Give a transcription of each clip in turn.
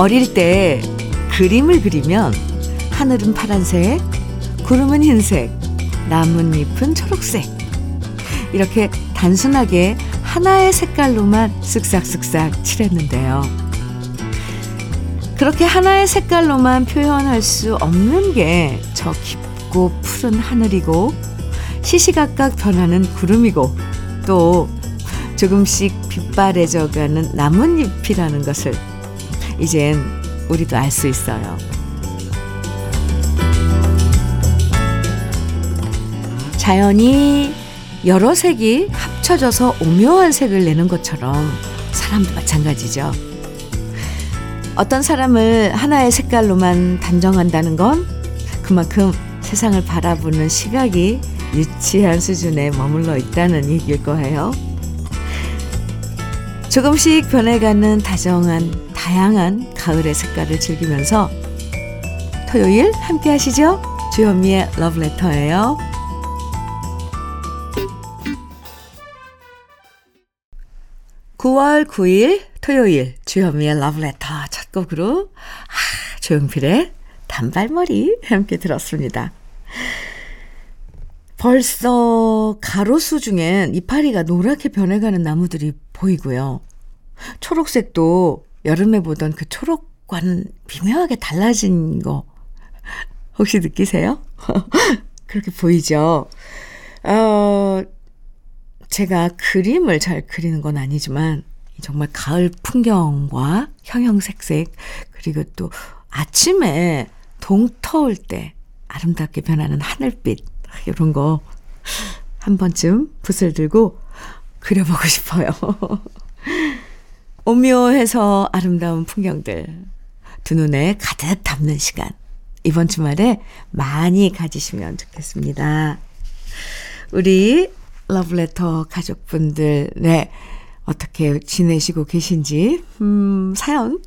어릴 때 그림을 그리면 하늘은 파란색, 구름은 흰색, 나뭇잎은 초록색. 이렇게 단순하게 하나의 색깔로만 쓱싹쓱싹 칠했는데요. 그렇게 하나의 색깔로만 표현할 수 없는 게 저 깊고 푸른 하늘이고 시시각각 변하는 구름이고 또 조금씩 빛바래져가는 나뭇잎이라는 것을 이젠 우리도 알 수 있어요. 자연이 여러 색이 합쳐져서 오묘한 색을 내는 것처럼 사람도 마찬가지죠. 어떤 사람을 하나의 색깔로만 단정한다는 건 그만큼 세상을 바라보는 시각이 유치한 수준에 머물러 있다는 얘기일 거예요. 조금씩 변해가는 다정한, 다양한 가을의 색깔을 즐기면서 토요일 함께 하시죠? 주현미의 러브레터예요. 9월 9일 토요일 주현미의 러브레터 첫 곡으로 아, 조용필의 단발머리 함께 들었습니다. 벌써 가로수 중엔 이파리가 노랗게 변해가는 나무들이 보이고요. 초록색도 여름에 보던 그 초록과는 미묘하게 달라진 거 혹시 느끼세요? 그렇게 보이죠? 어, 제가 그림을 잘 그리는 건 아니지만 정말 가을 풍경과 형형색색 그리고 또 아침에 동터울 때 아름답게 변하는 하늘빛 이런 거 한 번쯤 붓을 들고 그려보고 싶어요. 오묘해서 아름다운 풍경들 두 눈에 가득 담는 시간 이번 주말에 많이 가지시면 좋겠습니다. 우리 러브레터 가족분들 네 어떻게 지내시고 계신지 음, 사연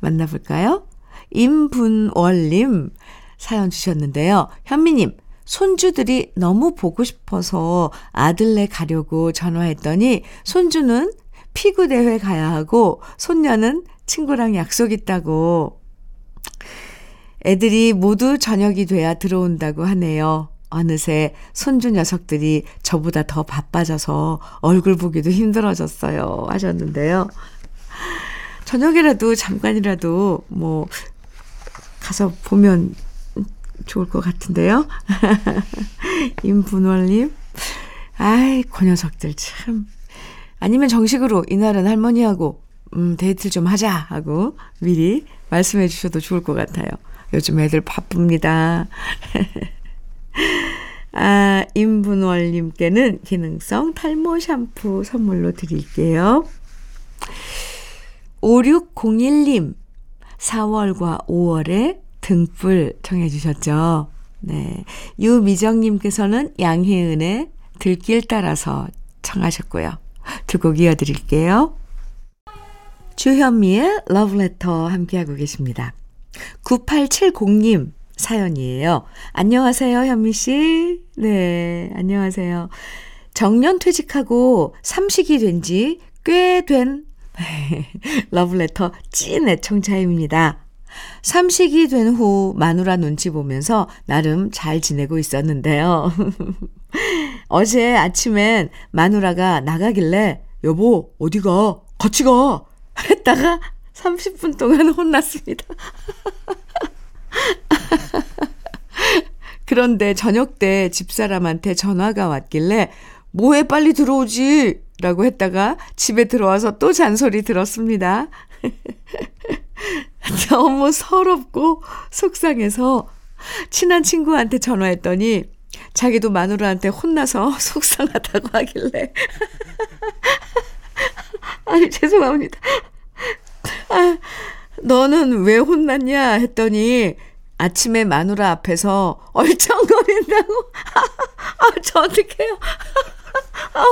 만나볼까요? 임분월님 사연 주셨는데요. 현미님 손주들이 너무 보고 싶어서 아들네 가려고 전화했더니 손주는 피구 대회 가야 하고 손녀는 친구랑 약속 있다고. 애들이 모두 저녁이 돼야 들어온다고 하네요. 어느새 손주 녀석들이 저보다 더 바빠져서 얼굴 보기도 힘들어졌어요. 하셨는데요. 저녁이라도 잠깐이라도 뭐 가서 보면 좋을 것 같은데요. 임분월님. 아이, 그 녀석들 참. 아니면 정식으로 이날은 할머니하고, 음, 데이트를 좀 하자 하고 미리 말씀해 주셔도 좋을 것 같아요. 요즘 애들 바쁩니다. 아, 임분월님께는 기능성 탈모 샴푸 선물로 드릴게요. 5601님, 4월과 5월에 등불 청해 주셨죠. 네. 유미정님께서는 양혜은의 들길 따라서 청하셨고요. 두 곡 이어드릴게요. 주현미의 러브레터 함께하고 계십니다. 9870님 사연이에요. 안녕하세요, 현미 씨. 네, 안녕하세요. 정년 퇴직하고 삼식이 된 지 꽤 된 러브레터 찐 애청자입니다. 삼식이 된 후 마누라 눈치 보면서 나름 잘 지내고 있었는데요. 어제 아침엔 마누라가 나가길래 여보 어디가 같이 가 했다가 30분 동안 혼났습니다. 그런데 저녁 때 집사람한테 전화가 왔길래 뭐해 빨리 들어오지 라고 했다가 집에 들어와서 또 잔소리 들었습니다. 너무 서럽고 속상해서 친한 친구한테 전화했더니 자기도 마누라한테 혼나서 속상하다고 하길래 아니 죄송합니다. 아, 너는 왜 혼났냐 했더니 아침에 마누라 앞에서 얼쩡거린다고 아, 아, 저 어떡해요 아,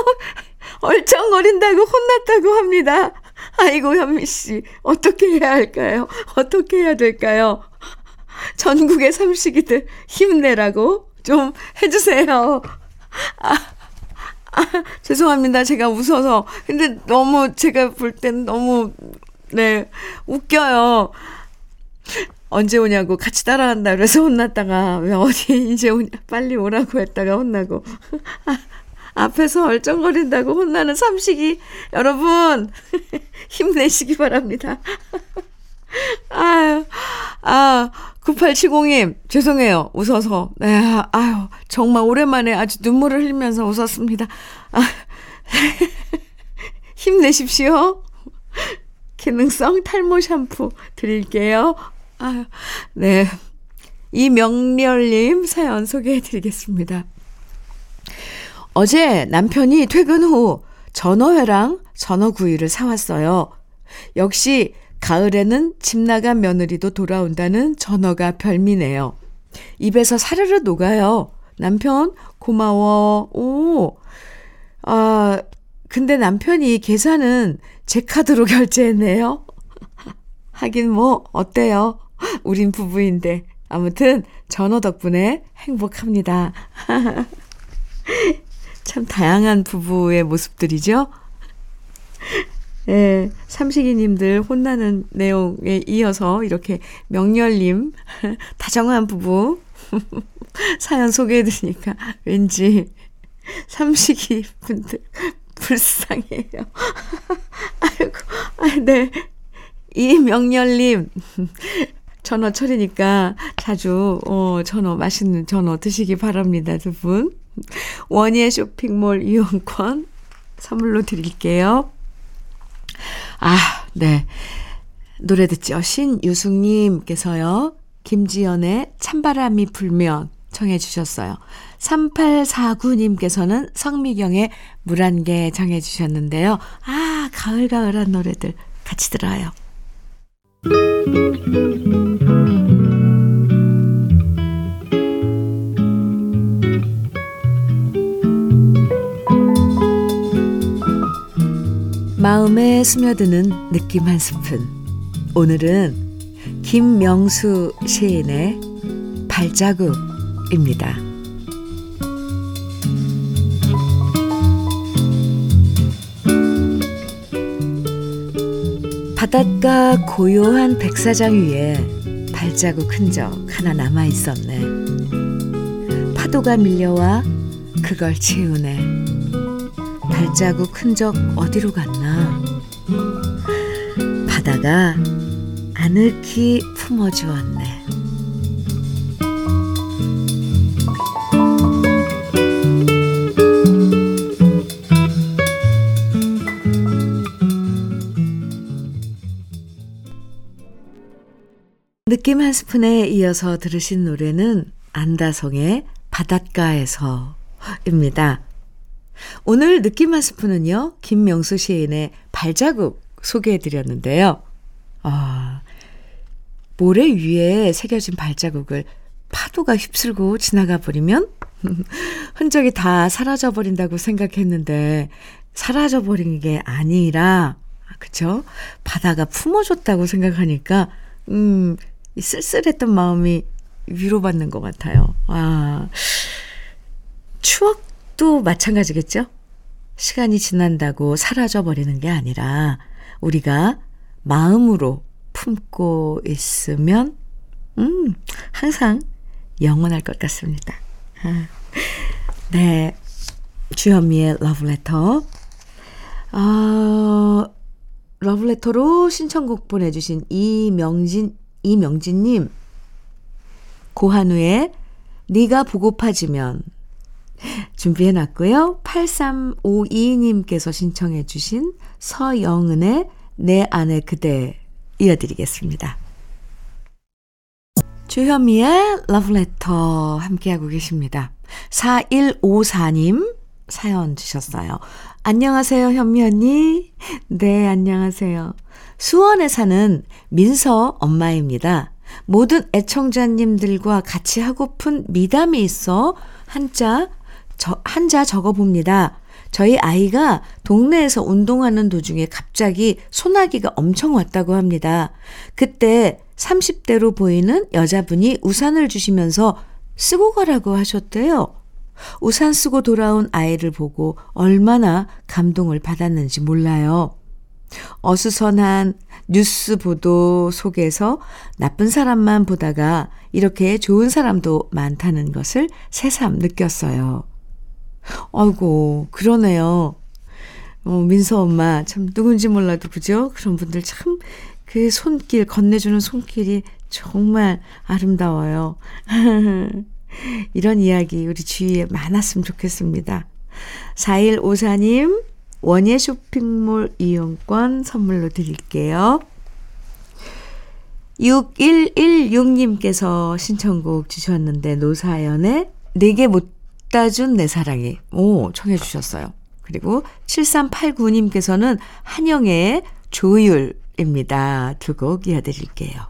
얼쩡거린다고 혼났다고 합니다. 아이고, 현미 씨, 어떻게 해야 할까요? 어떻게 해야 될까요? 전국의 삼식이들 힘내라고 좀 해주세요. 아, 아, 죄송합니다. 제가 웃어서. 근데 너무 제가 볼 땐 너무 네, 웃겨요. 언제 오냐고 같이 따라간다 그래서 혼났다가 왜 어디 이제 오냐 빨리 오라고 했다가 혼나고 아, 앞에서 얼쩡거린다고 혼나는 삼식이 여러분 힘내시기 바랍니다. 아유, 아, 9870님, 죄송해요. 웃어서. 네, 아유, 정말 오랜만에 아주 눈물을 흘리면서 웃었습니다. 아, 힘내십시오. 기능성 탈모 샴푸 드릴게요. 아유, 네. 이명렬님 사연 소개해 드리겠습니다. 어제 남편이 퇴근 후 전어회랑 전어구이를 사왔어요. 역시 가을에는 집 나간 며느리도 돌아온다는 전어가 별미네요. 입에서 사르르 녹아요. 남편, 고마워. 오. 아, 근데 남편이 계산은 제 카드로 결제했네요. 하긴 뭐, 어때요? 우린 부부인데. 아무튼, 전어 덕분에 행복합니다. 참 다양한 부부의 모습들이죠? 예, 삼식이님들 혼나는 내용에 이어서 이렇게 명렬님, 다정한 부부 사연 소개해드리니까 왠지 삼식이 분들 불쌍해요. 아이고, 아, 네. 이명렬님, 전어 철이니까 자주, 어, 전어, 맛있는 전어 드시기 바랍니다, 두 분. 원예 쇼핑몰 이용권 선물로 드릴게요. 아, 네. 노래 듣죠. 신유숙님께서요. 김지연의 찬바람이 불면 청해 주셨어요. 3849님께서는 성미경의 물한개 정해 주셨는데요. 아, 가을가을한 노래들 같이 들어요. 마음에 스며드는 느낌 한 스푼. 오늘은 김명수 시인의 발자국입니다. 바닷가 고요한 백사장 위에 발자국 흔적 하나 남아 있었네. 파도가 밀려와 그걸 채우네. 발자국 흔적 어디로 갔나? 바다가 아늑히 품어주었네. 느낌 한 스푼에 이어서 들으신 노래는 안다성의 바닷가에서입니다. 오늘 느낌 한 스푼은요, 김명수 시인의 발자국 소개해드렸는데요. 아, 모래 위에 새겨진 발자국을 파도가 휩쓸고 지나가 버리면 흔적이 다 사라져 버린다고 생각했는데 사라져 버린 게 아니라 그쵸? 바다가 품어줬다고 생각하니까 음, 쓸쓸했던 마음이 위로받는 것 같아요. 아, 추억 또 마찬가지겠죠? 시간이 지난다고 사라져 버리는 게 아니라 우리가 마음으로 품고 있으면 음, 항상 영원할 것 같습니다. 아, 네. 주현미의 러브레터. 아, 러브레터로 신청곡 보내주신 이명진, 이명진님. 고한우의 네가 보고파지면 준비해 놨고요. 8352님께서 신청해 주신 서영은의 내 안에 그대 이어드리겠습니다. 주현미의 러브레터 함께하고 계십니다. 4154님 사연 주셨어요. 안녕하세요, 현미 언니. 네, 안녕하세요. 수원에 사는 민서 엄마입니다. 모든 애청자님들과 같이 하고픈 미담이 있어 한자 저, 한자 적어봅니다. 저희 아이가 동네에서 운동하는 도중에 갑자기 소나기가 엄청 왔다고 합니다. 그때 30대로 보이는 여자분이 우산을 주시면서 쓰고 가라고 하셨대요. 우산 쓰고 돌아온 아이를 보고 얼마나 감동을 받았는지 몰라요. 어수선한 뉴스 보도 속에서 나쁜 사람만 보다가 이렇게 좋은 사람도 많다는 것을 새삼 느꼈어요. 아이고, 그러네요. 어, 민서 엄마, 참, 누군지 몰라도, 그죠? 그런 분들 참, 그 손길, 건네주는 손길이 정말 아름다워요. 이런 이야기 우리 주위에 많았으면 좋겠습니다. 4154님, 원예 쇼핑몰 이용권 선물로 드릴게요. 6116님께서 신청곡 주셨는데 노사연의 내게 못 따준 내 사랑이 오 청해 주셨어요. 그리고 7389님께서는 한영의 조율입니다. 두 곡 이어드릴게요.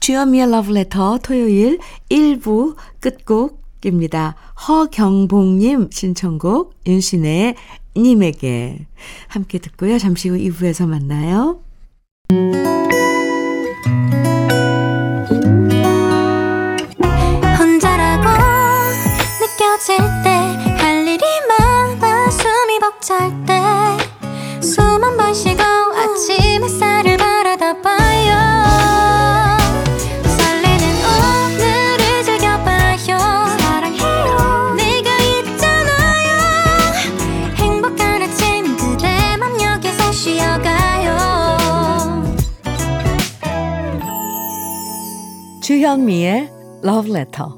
주현미의 러브레터 토요일 1부 끝곡입니다. 허경봉님 신청곡 윤신의 님에게 함께 듣고요. 잠시 후 2부에서 만나요. 주현미의 Love Letter.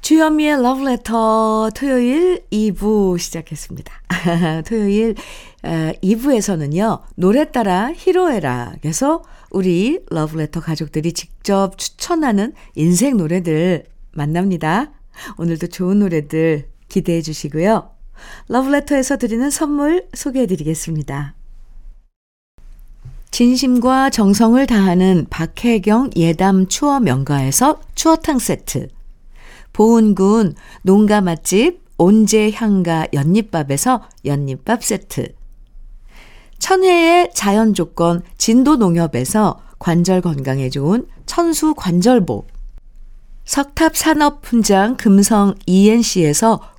주현미의 Love Letter 토요일 2부 시작했습니다. 토요일 2부에서는요, 노래 따라 히로에락에서 우리 Love Letter 가족들이 직접 추천하는 인생 노래들 만납니다. 오늘도 좋은 노래들 기대해 주시고요. 러브레터에서 드리는 선물 소개해 드리겠습니다. 진심과 정성을 다하는 박혜경 예담 추어 명가에서 추어탕 세트. 보은군 농가 맛집 온재향가 연잎밥에서 연잎밥 세트. 천혜의 자연 조건 진도 농협에서 관절 건강에 좋은 천수 관절보. 석탑 산업 훈장 금성 E&C에서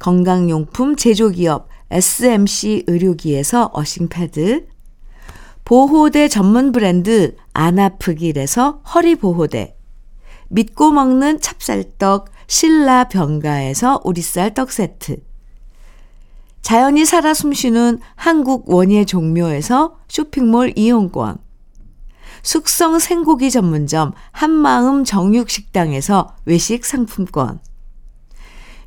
건강용품 제조기업 SMC 의료기에서 어싱패드, 보호대 전문 브랜드 안아프길에서 허리보호대, 믿고 먹는 찹쌀떡 신라 병가에서 오리쌀 떡 세트, 자연이 살아 숨쉬는 한국 원예 종묘에서 쇼핑몰 이용권, 숙성 생고기 전문점 한마음 정육식당에서 외식 상품권,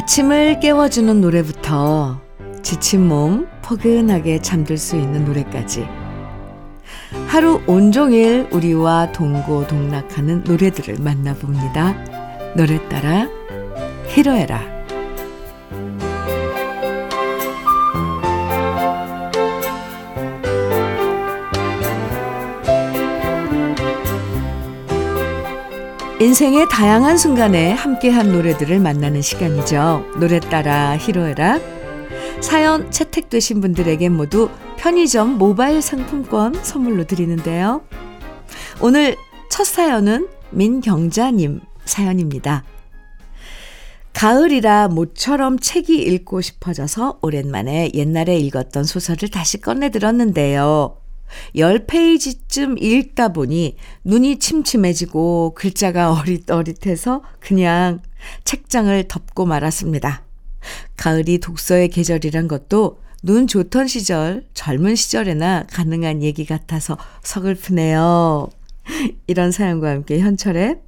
아침을 깨워주는 노래부터 지친 몸 포근하게 잠들 수 있는 노래까지 하루 온종일 우리와 동고동락하는 노래들을 만나봅니다. 노래 따라 히로에라 인생의 다양한 순간에 함께한 노래들을 만나는 시간이죠. 노래 따라 히로에라. 사연 채택되신 분들에게 모두 편의점 모바일 상품권 선물로 드리는데요. 오늘 첫 사연은 민경자님 사연입니다. 가을이라 모처럼 책이 읽고 싶어져서 오랜만에 옛날에 읽었던 소설을 다시 꺼내 들었는데요. 10페이지쯤 읽다 보니 눈이 침침해지고 글자가 어릿어릿해서 그냥 책장을 덮고 말았습니다. 가을이 독서의 계절이란 것도 눈 좋던 시절, 젊은 시절에나 가능한 얘기 같아서 서글프네요. 이런 사연과 함께 현철의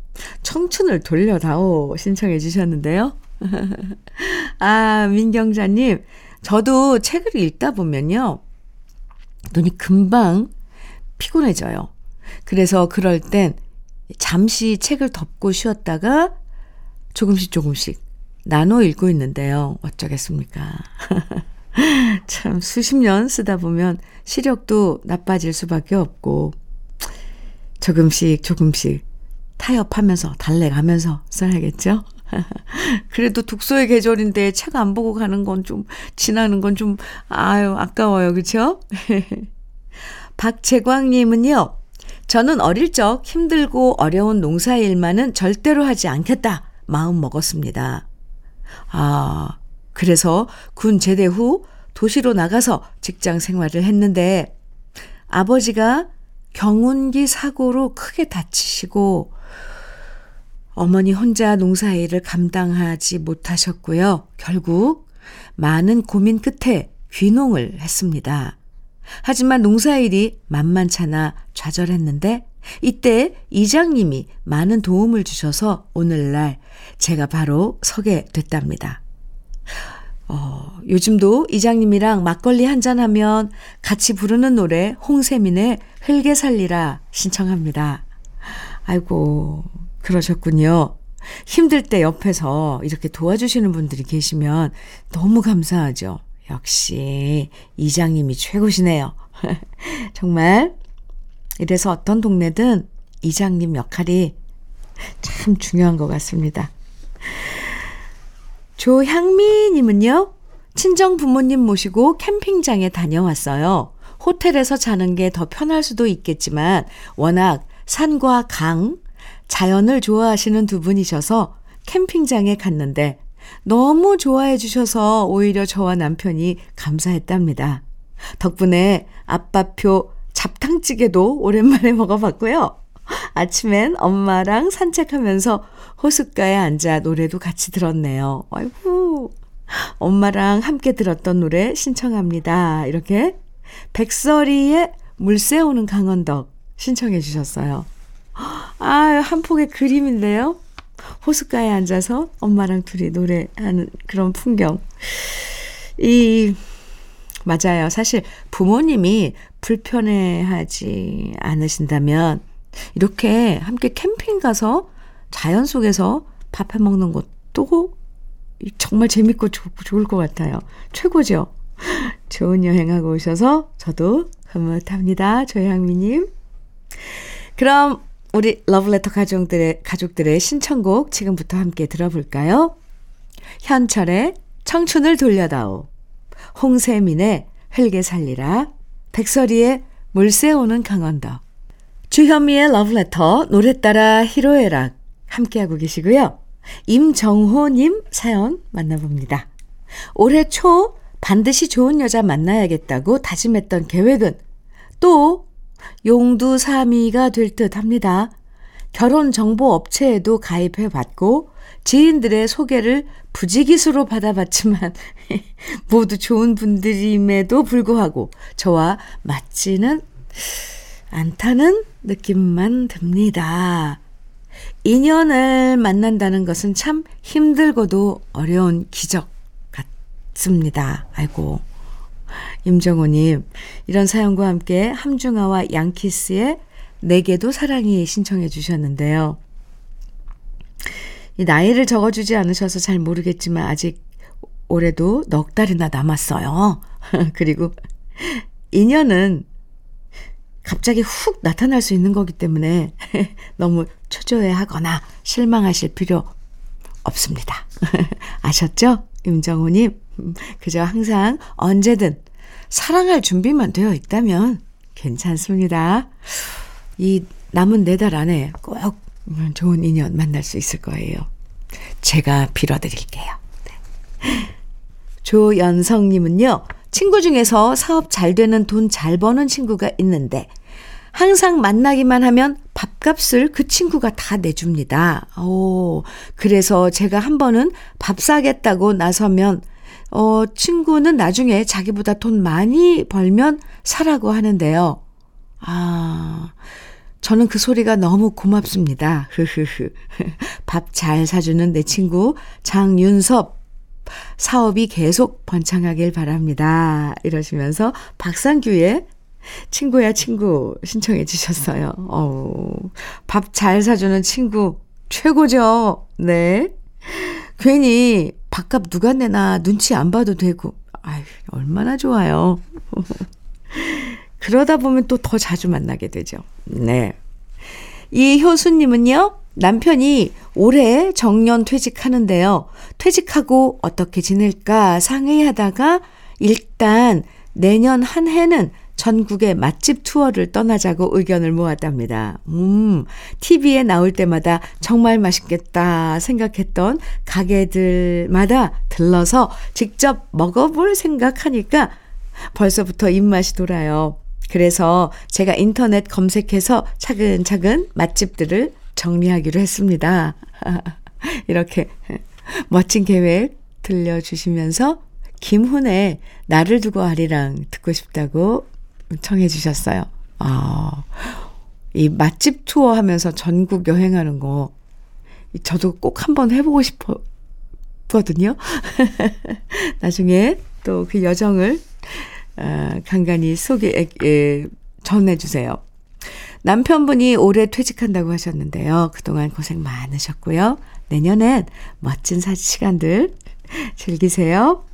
청춘을 돌려다오 신청해 주셨는데요. 아, 민경자님, 저도 책을 읽다 보면요. 눈이 금방 피곤해져요. 그래서 그럴 땐 잠시 책을 덮고 쉬었다가 조금씩 조금씩 나눠 읽고 있는데요. 어쩌겠습니까? 참 수십 년 쓰다 보면 시력도 나빠질 수밖에 없고 조금씩 조금씩 타협하면서 달래가면서 써야겠죠? 그래도 독서의 계절인데 책 안 보고 가는 건 좀 지나는 건 좀 아유 아까워요. 그렇죠? 박재광 님은요. 저는 어릴 적 힘들고 어려운 농사일만은 절대로 하지 않겠다 마음 먹었습니다. 아, 그래서 군 제대 후 도시로 나가서 직장 생활을 했는데 아버지가 경운기 사고로 크게 다치시고 어머니 혼자 농사일을 감당하지 못하셨고요. 결국 많은 고민 끝에 귀농을 했습니다. 하지만 농사일이 만만찮아 좌절했는데 이때 이장님이 많은 도움을 주셔서 오늘날 제가 바로 서게 됐답니다. 어, 요즘도 이장님이랑 막걸리 한잔하면 같이 부르는 노래 홍세민의 흙에 살리라 신청합니다. 아이고, 그러셨군요. 힘들 때 옆에서 이렇게 도와주시는 분들이 계시면 너무 감사하죠. 역시 이장님이 최고시네요. 정말 이래서 어떤 동네든 이장님 역할이 참 중요한 것 같습니다. 조향미님은요, 친정 부모님 모시고 캠핑장에 다녀왔어요. 호텔에서 자는 게 더 편할 수도 있겠지만, 워낙 산과 강, 자연을 좋아하시는 두 분이셔서 캠핑장에 갔는데 너무 좋아해 주셔서 오히려 저와 남편이 감사했답니다. 덕분에 아빠표 잡탕찌개도 오랜만에 먹어봤고요. 아침엔 엄마랑 산책하면서 호숫가에 앉아 노래도 같이 들었네요. 아이고, 엄마랑 함께 들었던 노래 신청합니다. 이렇게 백설이의 물새 오는 강원덕 신청해 주셨어요. 아, 한 폭의 그림인데요. 호숫가에 앉아서 엄마랑 둘이 노래하는 그런 풍경. 이, 맞아요. 사실 부모님이 불편해하지 않으신다면 이렇게 함께 캠핑 가서 자연 속에서 밥해 먹는 것도 정말 재밌고 좋, 좋을 것 같아요. 최고죠. 좋은 여행하고 오셔서 저도 흐뭇합니다. 조향미님. 그럼 우리 러브레터 가족들의, 가족들의 신청곡 지금부터 함께 들어볼까요? 현철의 청춘을 돌려다오. 홍세민의 흙에 살리라. 백설이의 물새 오는 강원도. 주현미의 러브레터 노래 따라 히로에락 함께하고 계시고요. 임정호님 사연 만나봅니다. 올해 초 반드시 좋은 여자 만나야겠다고 다짐했던 계획은 또 용두사미가 될 듯 합니다. 결혼 정보 업체에도 가입해 봤고 지인들의 소개를 부지기수로 받아봤지만 모두 좋은 분들임에도 불구하고 저와 맞지는 않다는 느낌만 듭니다. 인연을 만난다는 것은 참 힘들고도 어려운 기적 같습니다. 아이고. 임정호님, 이런 사연과 함께 함중아와 양키스의 내게도 사랑이 신청해 주셨는데요. 이 나이를 적어주지 않으셔서 잘 모르겠지만 아직 올해도 넉 달이나 남았어요. 그리고 인연은 갑자기 훅 나타날 수 있는 거기 때문에 너무 초조해 하거나 실망하실 필요 없습니다. 아셨죠? 임정호님. 그저 항상 언제든 사랑할 준비만 되어 있다면 괜찮습니다. 이 남은 네 달 안에 꼭 좋은 인연 만날 수 있을 거예요. 제가 빌어드릴게요. 네. 조연성님은요, 친구 중에서 사업 잘 되는 돈 잘 버는 친구가 있는데, 항상 만나기만 하면 밥값을 그 친구가 다 내줍니다. 오, 그래서 제가 한 번은 밥 사겠다고 나서면, 어, 친구는 나중에 자기보다 돈 많이 벌면 사라고 하는데요. 아, 저는 그 소리가 너무 고맙습니다. 흐흐흐. 밥 잘 사주는 내 친구 장윤섭 사업이 계속 번창하길 바랍니다. 이러시면서 박상규의 친구야 친구 신청해 주셨어요. 어우, 밥 잘 사주는 친구 최고죠. 네. 괜히 밥값 누가 내나 눈치 안 봐도 되고. 아유, 얼마나 좋아요. 그러다 보면 또 더 자주 만나게 되죠. 네. 이 효수님은요, 남편이 올해 정년 퇴직하는데요. 퇴직하고 어떻게 지낼까 상의하다가 일단 내년 한 해는 전국의 맛집 투어를 떠나자고 의견을 모았답니다. 음, TV에 나올 때마다 정말 맛있겠다 생각했던 가게들마다 들러서 직접 먹어볼 생각하니까 벌써부터 입맛이 돌아요. 그래서 제가 인터넷 검색해서 차근차근 맛집들을 정리하기로 했습니다. 이렇게 멋진 계획 들려주시면서 김훈의 나를 두고 하리랑 듣고 싶다고 청해 주셨어요. 아, 이 맛집 투어 하면서 전국 여행하는 거 저도 꼭 한번 해보고 싶었거든요. 나중에 또 그 여정을 어, 간간히 소개, 에, 전해주세요. 남편분이 올해 퇴직한다고 하셨는데요. 그동안 고생 많으셨고요. 내년엔 멋진 사, 시간들 즐기세요.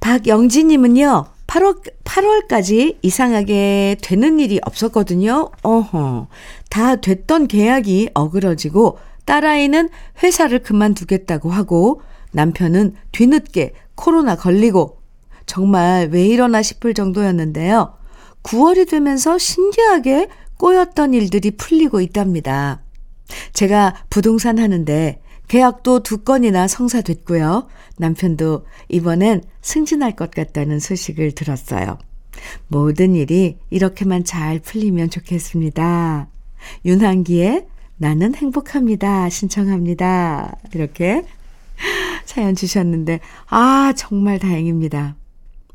박영진님은요, 8월, 8월까지 이상하게 되는 일이 없었거든요. 어허. 다 됐던 계약이 어그러지고, 딸아이는 회사를 그만두겠다고 하고, 남편은 뒤늦게 코로나 걸리고, 정말 왜 이러나 싶을 정도였는데요. 9월이 되면서 신기하게 꼬였던 일들이 풀리고 있답니다. 제가 부동산 하는데 계약도 두 건이나 성사됐고요. 남편도 이번엔 승진할 것 같다는 소식을 들었어요. 모든 일이 이렇게만 잘 풀리면 좋겠습니다. 윤한기의 나는 행복합니다. 신청합니다. 이렇게 사연 주셨는데, 아, 정말 다행입니다.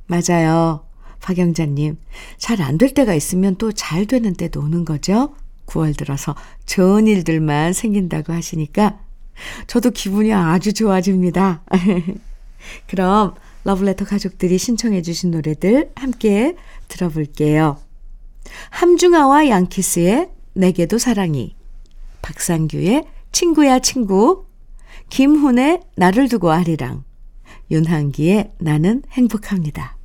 맞아요. 박영자님. 잘 안 될 때가 있으면 또 잘 되는 때도 오는 거죠? 9월 들어서 좋은 일들만 생긴다고 하시니까 저도 기분이 아주 좋아집니다. 그럼 러블레터 가족들이 신청해 주신 노래들 함께 들어볼게요. 함중아와 양키스의 내게도 사랑이 박상규의 친구야 친구 김훈의 나를 두고 아리랑 윤한기의 나는 행복합니다.